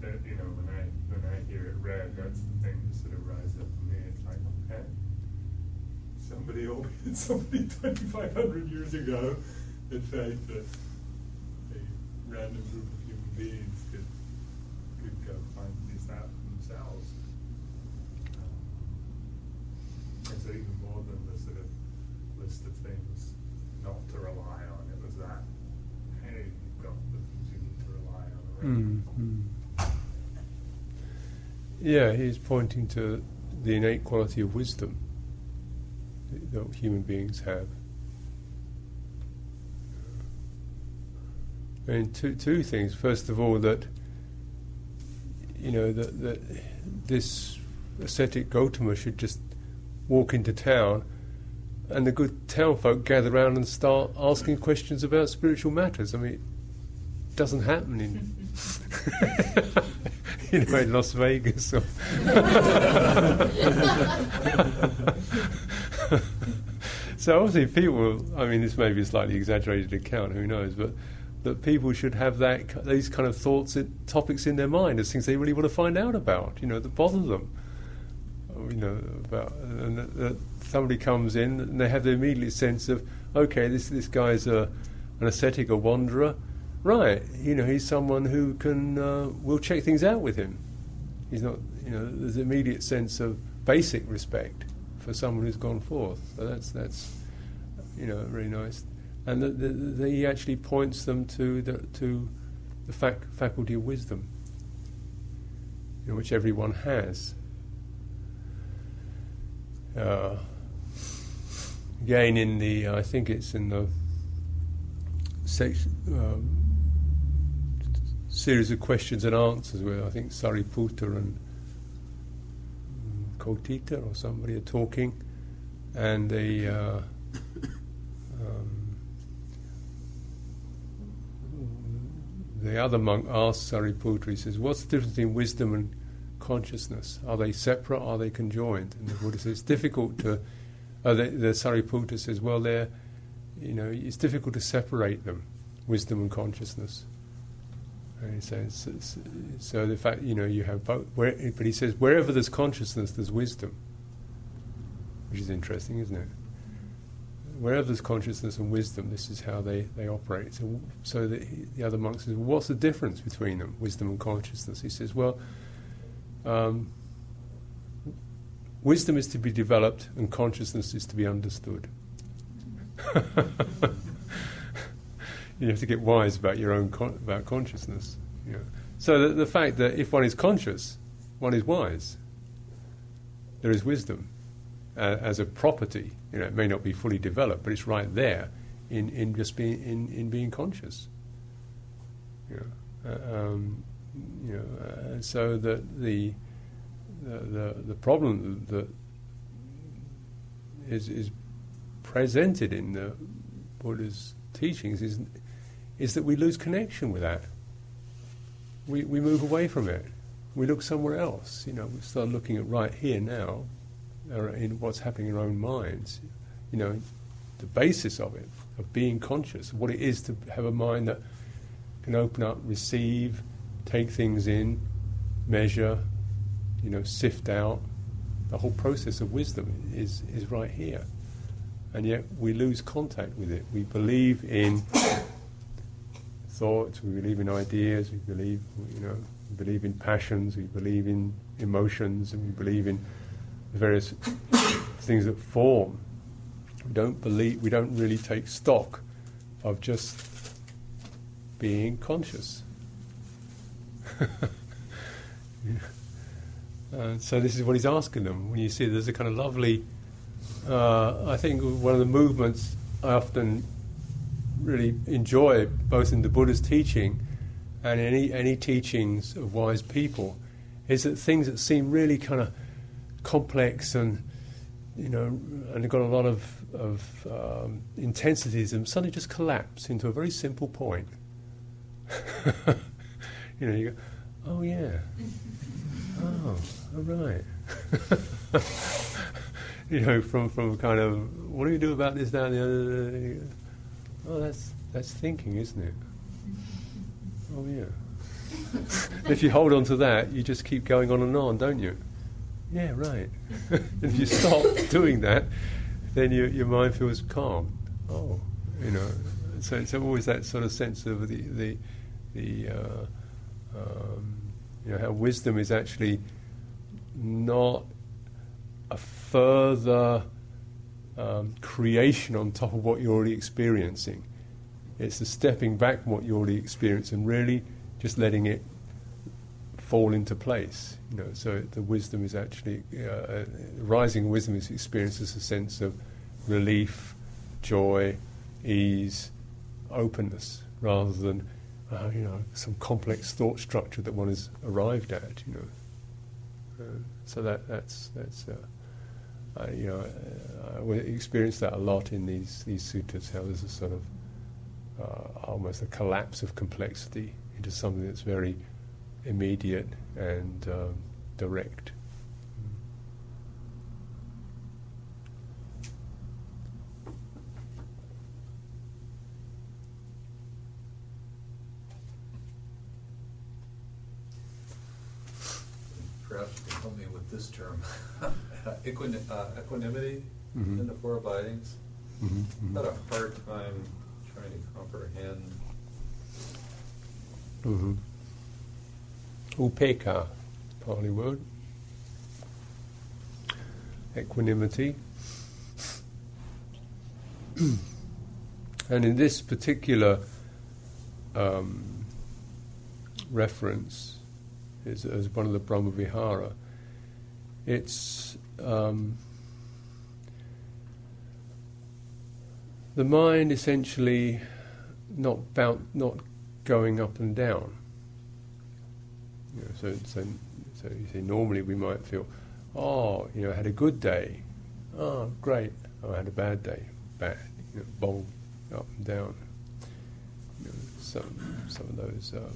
S7: that, you know, when I when I hear it read, that's the thing that sort of rises up for me. It's like, okay, somebody over somebody twenty five hundred years ago had faith that a random group of human beings could could go find these out themselves. Um, and so even more than the sort of list of things not to rely on, it was that, hey, you've got the things you need to rely on already.
S1: Mm, mm. Yeah, he's pointing to the innate quality of wisdom that human beings have. And two, two things. First of all, that you know that, that this ascetic Gautama should just walk into town, and the good town folk gather round and start asking questions about spiritual matters. I mean, it doesn't happen in you know in Las Vegas. Or so obviously, people. I mean, this may be a slightly exaggerated account. Who knows? But that people should have that these kind of thoughts, topics in their mind as things they really want to find out about. You know, that bother them. Oh, you know, about and that somebody comes in and they have the immediate sense of, okay, this this guy's a, an ascetic, a wanderer, right? You know, he's someone who can. Uh, we'll check things out with him. He's not. You know, there's an immediate sense of basic respect for someone who's gone forth. So that's that's you know really nice, and the, the, the, he actually points them to the to the fac- faculty of wisdom, you know, which everyone has. Uh, again, in the I think it's in the section. Um, series of questions and answers where I think Sariputta and Kotthita or somebody are talking, and the uh, um, the other monk asks Sariputta, he says, "What's the difference between wisdom and consciousness? Are they separate? Are they conjoined?" And the Buddha says, "It's difficult to." Uh, the, the Sariputta says, "Well, they're, you know, it's difficult to separate them, wisdom and consciousness." Says, so, so the fact, you know, you have both. Where, but he says, wherever there's consciousness, there's wisdom, which is interesting, isn't it? Wherever there's consciousness and wisdom, this is how they, they operate. So, so the, the other monk says, what's the difference between them, wisdom and consciousness? He says, well, um, wisdom is to be developed and consciousness is to be understood. you have to get wise about your own con- about consciousness. So the, the fact that if one is conscious, one is wise. There is wisdom uh, as a property. You know, it may not be fully developed, but it's right there in, in just being in, in being conscious. You know. uh, um, You know, uh, so that the the the, the problem that is is presented in the Buddha's teachings is is that we lose connection with that. We we move away from it. We look somewhere else. You know, we start looking at right here now, in what's happening in our own minds. You know, the basis of it, of being conscious, of what it is to have a mind that can open up, receive, take things in, measure, you know, sift out. The whole process of wisdom is, is right here. And yet we lose contact with it. We believe in thoughts, we believe in ideas, we believe, you know, we believe in passions, we believe in emotions, and we believe in various things that form. We don't believe, we don't really take stock of just being conscious. uh, so this is what he's asking them. When you see there's a kind of lovely, uh, I think one of the movements I often really enjoy, both in the Buddha's teaching and any any teachings of wise people, is that things that seem really kind of complex and you know, and got a lot of, of um, intensities and suddenly just collapse into a very simple point. you know, you go, oh yeah, oh, all right. you know, from from kind of, what do you do about this, and the other? Oh, that's that's thinking, isn't it? Oh yeah. if you hold on to that, you just keep going on and on, don't you? Yeah, right. if you stop doing that, then your your mind feels calm. Oh, you know. So it's always that sort of sense of the the the uh, um, you know how wisdom is actually not a further um, creation on top of what you're already experiencing. It's a stepping back from what you already experience and really just letting it fall into place. You know, so the wisdom is actually uh, rising wisdom is experienced as a sense of relief, joy, ease, openness, rather than uh, you know some complex thought structure that one has arrived at. You know, uh, so that that's that's. Uh, you know, I experience that a lot in these these suttas. How there's a sort of uh, almost a collapse of complexity into something that's very immediate and um, direct.
S8: Perhaps you can help me with this term. Equin- uh, equanimity
S1: Mhm.
S8: in the four abidings.
S1: Mhm,
S8: I've had a hard time trying to comprehend.
S1: Mm-hmm. Upekkha, Pali word. Equanimity. and in this particular um, reference, is as one of the Brahma Vihara, it's um, the mind essentially not bound, not going up and down. You know, so, so, so you see, normally we might feel, oh, you know, I had a good day. Oh, great. Oh, I had a bad day. Bad. You know, bold, up and down. You know, some, some of those. Uh,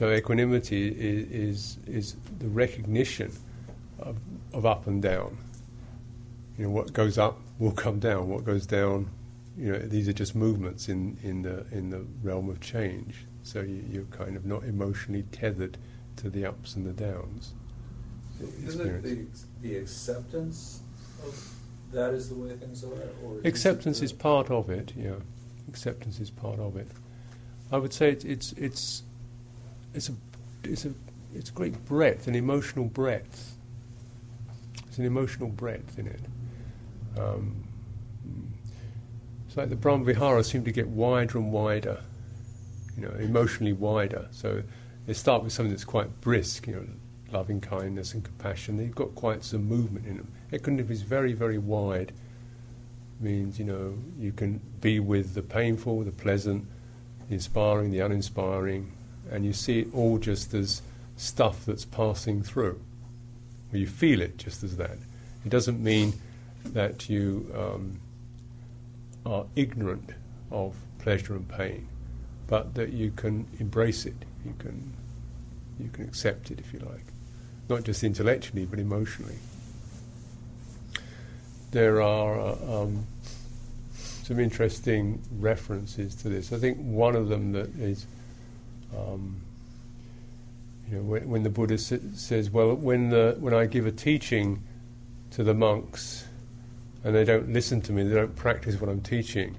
S1: So equanimity is, is is the recognition of, of up and down. You know, what goes up will come down. What goes down you know, these are just movements in, in the in the realm of change. So you, you're kind of not emotionally tethered to the ups and the downs.
S8: Isn't it the, the acceptance of that is the way things are? Or
S1: Acceptance is part of it. Yeah, acceptance is part of it. I would say it's it's it's it's a it's a it's great breadth, an emotional breadth. It's an emotional breadth in it. Um, it's like the Brahma Vihara seem to get wider and wider, you know, emotionally wider. So they start with something that's quite brisk, you know, loving kindness and compassion. They've got quite some movement in them. Equanimity is very, very wide, means you know you can be with the painful, the pleasant, the inspiring, the uninspiring, and you see it all just as stuff that's passing through. Or you feel it just as that. It doesn't mean that you um, are ignorant of pleasure and pain, but that you can embrace it. You can you can accept it if you like, not just intellectually but emotionally. There are uh, um, some interesting references to this. I think one of them that is. Um, you know, when, when the Buddha sa- says, "Well, when the when I give a teaching to the monks, and they don't listen to me, they don't practice what I'm teaching,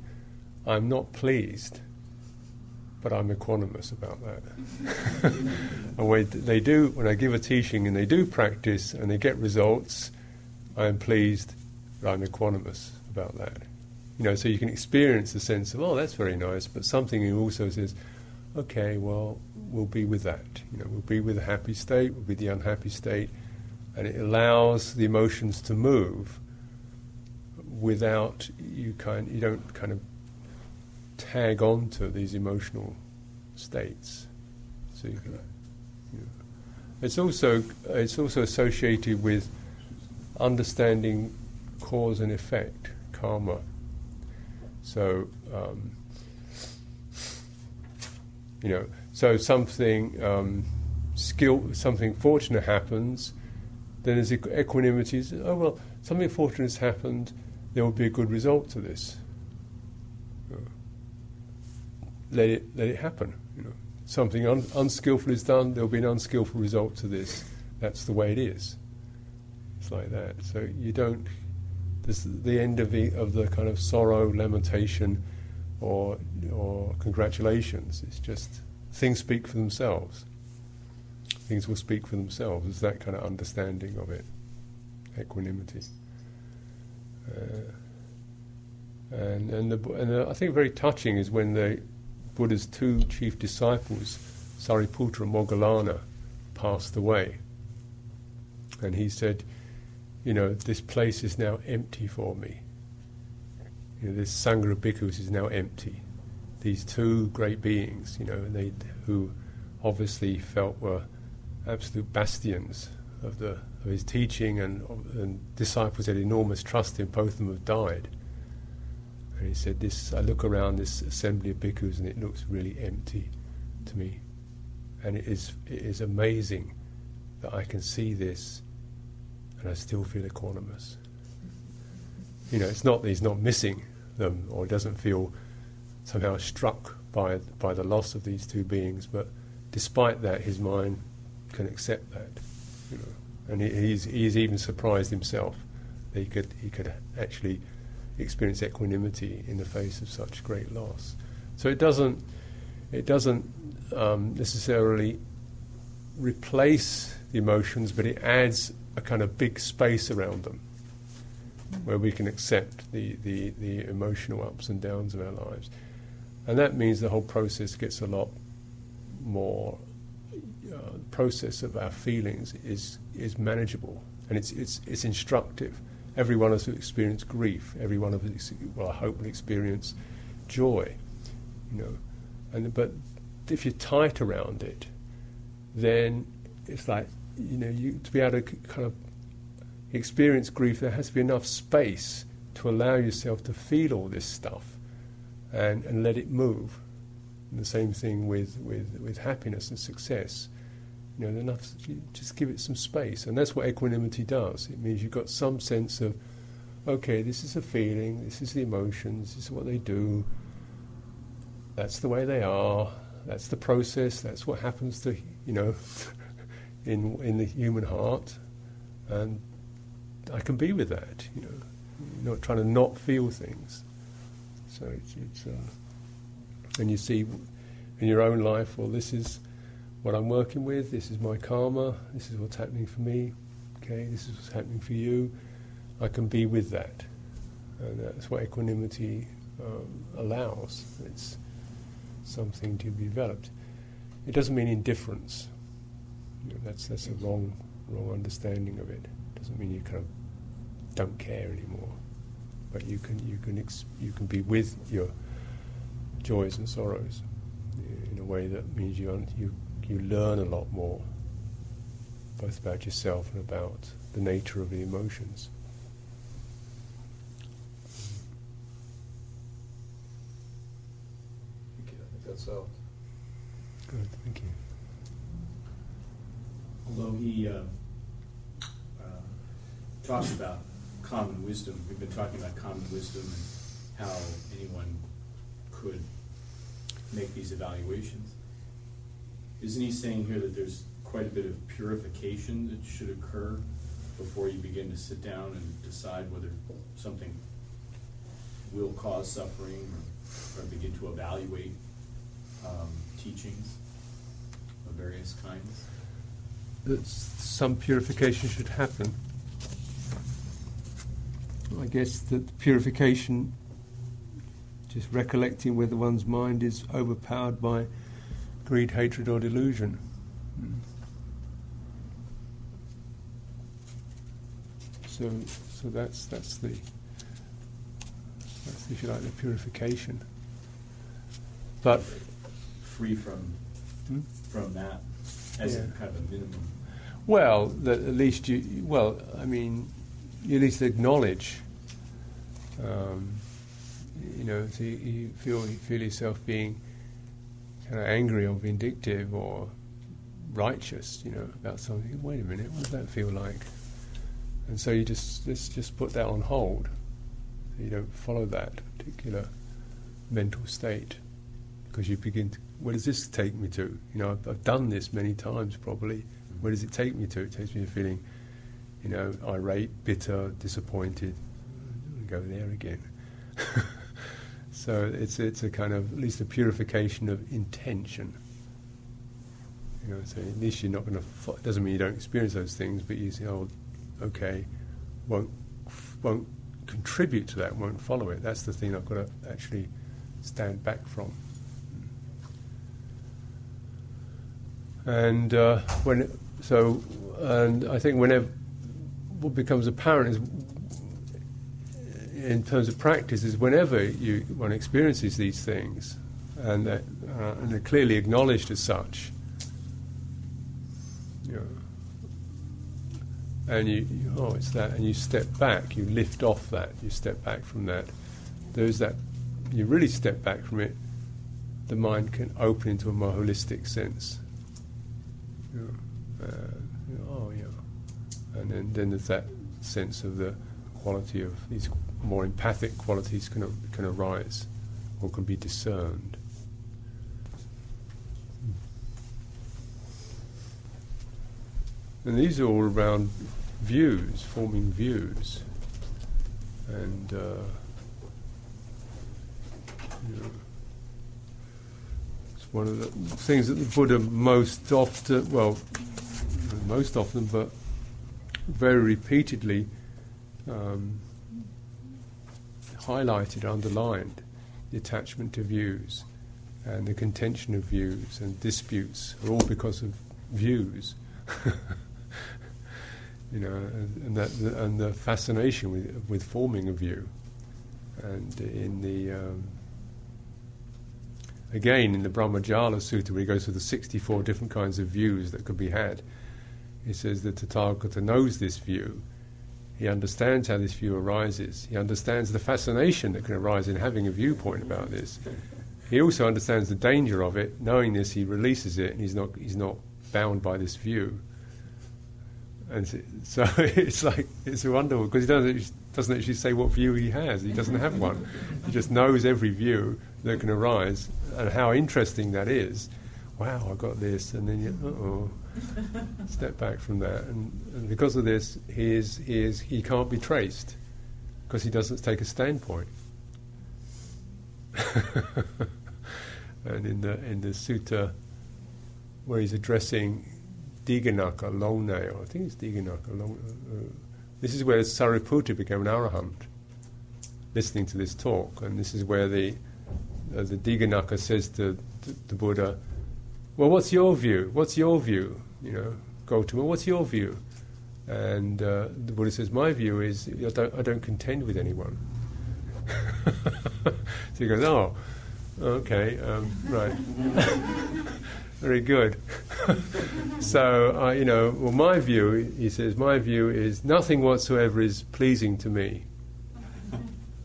S1: I'm not pleased, but I'm equanimous about that. and when they do, when I give a teaching and they do practice and they get results, I'm pleased, but I'm equanimous about that. You know, so you can experience the sense of, oh, that's very nice, but something also says, okay, well, we'll be with that. You know, we'll be with the happy state, we'll be the unhappy state, and it allows the emotions to move without you kind you don't kind of tag on to these emotional states. So you can, you know. it's also it's also associated with understanding cause and effect, karma. So um, you know, so something um, skill, something fortunate happens, then there's equanimity. Oh well, something fortunate has happened. There will be a good result to this. let it let it happen. You know, something un, unskillful is done. There will be an unskillful result to this. That's the way it is. It's like that. So you don't. This the end of the of the kind of sorrow, lamentation, or or congratulations. It's just things speak for themselves. Things will speak for themselves. It's that kind of understanding of it, equanimity. Uh, and and, the, and the, I think very touching is when the Buddha's two chief disciples, Sariputta and Moggallana, passed away. And he said, You know, this place is now empty for me. You know, this Sangha of Bhikkhus is now empty. These two great beings, you know, they, who obviously felt were absolute bastions of, the, of his teaching, and, and disciples had enormous trust in, both of them have died. And he said, "This I look around this assembly of bhikkhus, and it looks really empty to me, and it is it is amazing that I can see this, and I still feel equanimous. You know, it's not that he's not missing them or doesn't feel somehow struck by by the loss of these two beings, but despite that, his mind can accept that. You know, and he, he's he's even surprised himself that he could he could actually experience equanimity in the face of such great loss. So it doesn't it doesn't um, necessarily replace the emotions, but it adds a kind of big space around them where we can accept the, the, the emotional ups and downs of our lives. And that means the whole process gets a lot more. Uh, process of our feelings is is manageable and it's it's it's instructive every one of us will experience grief. Every one of us, well, I hope will experience joy. You know, and but if you're tight around it, then it's like you know, you to be able to kind of experience grief, there has to be enough space to allow yourself to feel all this stuff and, and let it move. And the same thing with, with, with happiness and success. You know, enough, just give it some space. And that's what equanimity does. It means you've got some sense of, okay, this is a feeling, this is the emotions, this is what they do, that's the way they are, that's the process, that's what happens to, you know, in, in the human heart. And I can be with that, you know, not trying to not feel things. So it's, it's uh, and you see in your own life, well, this is what I'm working with, this is my karma, this is what's happening for me, okay, this is what's happening for you. I can be with that. And that's what equanimity um, allows. It's something to be developed. It doesn't mean indifference. You know, that's, that's a wrong, wrong understanding of it. It doesn't mean you kind of don't care anymore. but you can you can ex- you can be with your joys and sorrows in a way that means you un- you you learn a lot more, both about yourself and about the nature of the emotions.
S8: Thank you, I think that's all.
S1: Good, thank you.
S9: although he uh, uh, talks about common wisdom, we've been talking about common wisdom and how anyone could make these evaluations. Isn't he saying here that there's quite a bit of purification that should occur before you begin to sit down and decide whether something will cause suffering or, or begin to evaluate um, teachings of various kinds?
S1: that some purification should happen. I guess that purification, just recollecting whether one's mind is overpowered by greed, hatred, or delusion. So, so that's that's the that's if you like the purification. But
S9: Free from
S1: hmm?
S9: from that as a
S1: Yeah.
S9: kind of a minimum.
S1: Well, that at least you. Well, I mean, you need to acknowledge. Um, you know, so you, you feel you feel yourself being kind of angry or vindictive or righteous. You know, about something. Wait a minute, what does that feel like? And so you just let's just put that on hold. So you don't follow that particular mental state because you begin to. Where does this take me to? You know, I've, I've done this many times probably. Where does it take me to? It takes me to feeling, you know, irate, bitter, disappointed. Go there again. so it's it's a kind of at least a purification of intention. You know, so at least you're not going to. Doesn't mean you don't experience those things, but you say, oh, okay, won't won't contribute to that, won't follow it. That's the thing I've got to actually stand back from. And uh, when so, and I think whenever what becomes apparent is, in terms of practice, is whenever you one experiences these things, and that, uh, and they're clearly acknowledged as such. You know, and you, you, oh, it's that, and you step back, you lift off that, you step back from that. There's that, you really step back from it, the mind can open into a more holistic sense. You know, uh, you know, oh, yeah. And then, then there's that sense of the quality of these more empathic qualities can, can arise or can be discerned. And these are all around views, forming views. And, uh, you know, it's one of the things that the Buddha most often, well, most often, but very repeatedly um, highlighted, underlined the attachment to views and the contention of views and disputes are all because of views. you know, and, that and the fascination with with forming a view, and in the um, again in the Brahmajala Sutta, where he goes through the sixty-four different kinds of views that could be had, he says that Tathagata knows this view. He understands how this view arises. He understands the fascination that can arise in having a viewpoint about this. He also understands the danger of it. Knowing this, he releases it, and he's not he's not bound by this view. And so it's like it's wonderful because he doesn't doesn't actually say what view he has. He doesn't have one. He just knows every view that can arise and how interesting that is. Wow, I got this, and then you, oh, step back from that, and, and because of this, he is he is he can't be traced because he doesn't take a standpoint. and in the in the sutta where he's addressing Dighanakha, Longnail, I think it's Dighanakha, Long, uh, this is where Sariputta became an arahant, listening to this talk, and this is where the uh, the Dighanakha says to, to the Buddha, "Well, what's your view? What's your view? You know, Gautama, what's your view?" And uh, the Buddha says, "My view is I don't, I don't contend with anyone. so he goes, oh, okay, um, right. Very good. so, uh, you know, well, my view, he says, my view is nothing whatsoever is pleasing to me.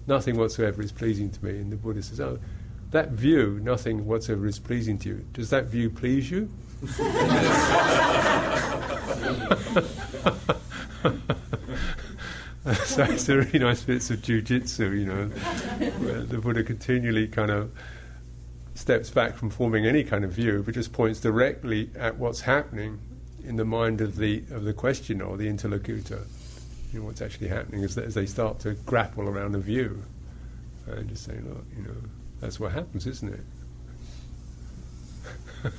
S1: Nothing whatsoever is pleasing to me. And the Buddha says, oh, that view, nothing whatsoever is pleasing to you. Does that view please you? so it's a really nice bits of jujitsu, you know, where the Buddha continually kind of steps back from forming any kind of view, but just points directly at what's happening in the mind of the of the questioner or the interlocutor. You know, what's actually happening as, as they start to grapple around a view, and just saying, look, you know, that's what happens, isn't it?